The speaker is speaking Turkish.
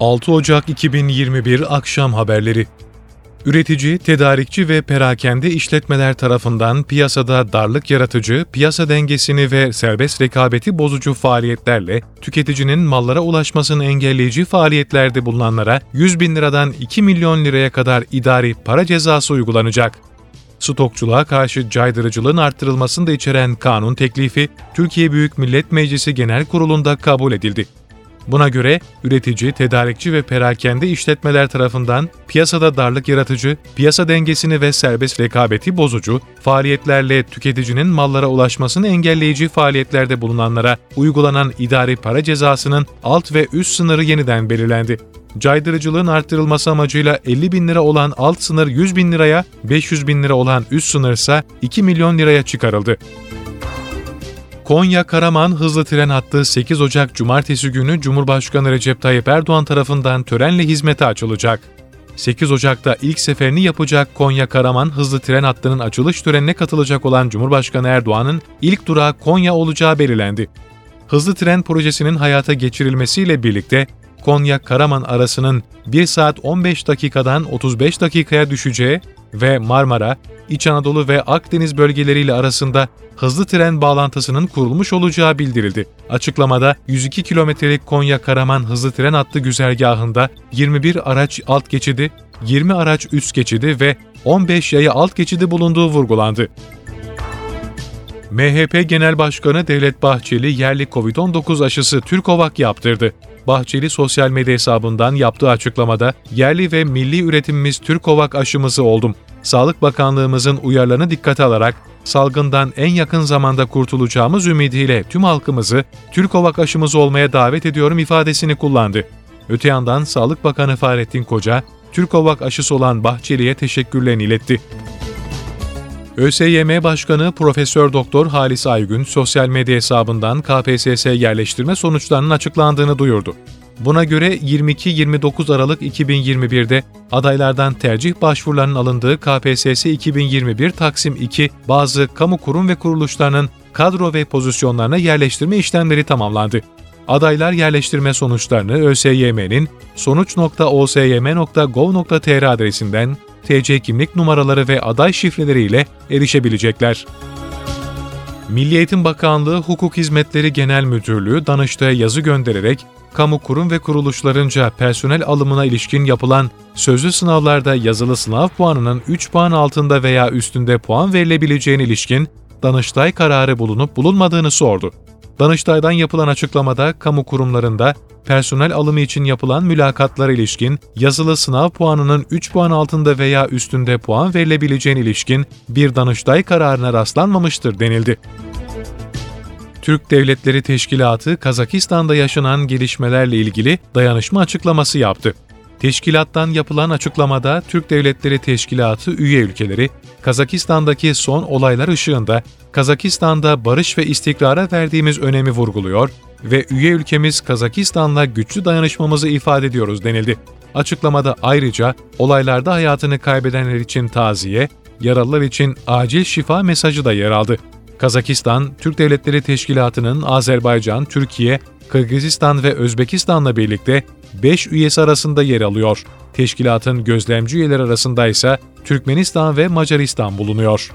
6 Ocak 2021 Akşam Haberleri Üretici, tedarikçi ve perakende işletmeler tarafından piyasada darlık yaratıcı, piyasa dengesini ve serbest rekabeti bozucu faaliyetlerle tüketicinin mallara ulaşmasını engelleyici faaliyetlerde bulunanlara 100 bin liradan 2 milyon liraya kadar idari para cezası uygulanacak. Stokçuluğa karşı caydırıcılığın arttırılmasını da içeren kanun teklifi Türkiye Büyük Millet Meclisi Genel Kurulu'nda kabul edildi. Buna göre üretici, tedarikçi ve perakende işletmeler tarafından piyasada darlık yaratıcı, piyasa dengesini ve serbest rekabeti bozucu, faaliyetlerle tüketicinin mallara ulaşmasını engelleyici faaliyetlerde bulunanlara uygulanan idari para cezasının alt ve üst sınırı yeniden belirlendi. Caydırıcılığın arttırılması amacıyla 50 bin lira olan alt sınır 100 bin liraya, 500 bin lira olan üst sınır ise 2 milyon liraya çıkarıldı. Konya Karaman hızlı tren hattı 8 Ocak Cumartesi günü Cumhurbaşkanı Recep Tayyip Erdoğan tarafından törenle hizmete açılacak. 8 Ocak'ta ilk seferini yapacak Konya Karaman hızlı tren hattının açılış törenine katılacak olan Cumhurbaşkanı Erdoğan'ın ilk durağı Konya olacağı belirlendi. Hızlı tren projesinin hayata geçirilmesiyle birlikte Konya Karaman arasının 1 saat 15 dakikadan 35 dakikaya düşeceği ve Marmara, İç Anadolu ve Akdeniz bölgeleriyle arasında hızlı tren bağlantısının kurulmuş olacağı bildirildi. Açıklamada 102 kilometrelik Konya-Karaman hızlı tren hattı güzergahında 21 araç alt geçidi, 20 araç üst geçidi ve 15 yaya alt geçidi bulunduğu vurgulandı. MHP Genel Başkanı Devlet Bahçeli yerli COVID-19 aşısı Türkovak yaptırdı. Bahçeli sosyal medya hesabından yaptığı açıklamada yerli ve milli üretimimiz Türkovak aşımızı oldum. Sağlık Bakanlığımızın uyarılarını dikkate alarak salgından en yakın zamanda kurtulacağımız ümidiyle tüm halkımızı Türkovak aşımız olmaya davet ediyorum ifadesini kullandı. Öte yandan Sağlık Bakanı Fahrettin Koca, Türkovak aşısı olan Bahçeli'ye teşekkürlerini iletti. ÖSYM Başkanı Profesör Doktor Halis Aygün sosyal medya hesabından KPSS yerleştirme sonuçlarının açıklandığını duyurdu. Buna göre 22-29 Aralık 2021'de adaylardan tercih başvurularının alındığı KPSS 2021 Taksim 2 bazı kamu kurum ve kuruluşlarının kadro ve pozisyonlarına yerleştirme işlemleri tamamlandı. Adaylar yerleştirme sonuçlarını ÖSYM'nin sonuç.osym.gov.tr adresinden TC kimlik numaraları ve aday şifreleriyle erişebilecekler. Milli Eğitim Bakanlığı Hukuk Hizmetleri Genel Müdürlüğü Danıştay'a yazı göndererek kamu kurum ve kuruluşlarınca personel alımına ilişkin yapılan sözlü sınavlarda yazılı sınav puanının 3 puan altında veya üstünde puan verilebileceğine ilişkin Danıştay kararı bulunup bulunmadığını sordu. Danıştay'dan yapılan açıklamada kamu kurumlarında personel alımı için yapılan mülakatlara ilişkin yazılı sınav puanının 3 puan altında veya üstünde puan verilebileceğine ilişkin bir Danıştay kararına rastlanmamıştır denildi. Türk Devletleri Teşkilatı Kazakistan'da yaşanan gelişmelerle ilgili dayanışma açıklaması yaptı. Teşkilattan yapılan açıklamada Türk Devletleri Teşkilatı üye ülkeleri, Kazakistan'daki son olaylar ışığında Kazakistan'da barış ve istikrara verdiğimiz önemi vurguluyor ve üye ülkemiz Kazakistan'la güçlü dayanışmamızı ifade ediyoruz denildi. Açıklamada ayrıca olaylarda hayatını kaybedenler için taziye, yaralılar için acil şifa mesajı da yer aldı. Kazakistan, Türk Devletleri Teşkilatı'nın Azerbaycan, Türkiye, Kırgızistan ve Özbekistan'la birlikte 5 üyesi arasında yer alıyor. Teşkilatın gözlemci üyeleri arasında ise Türkmenistan ve Macaristan bulunuyor.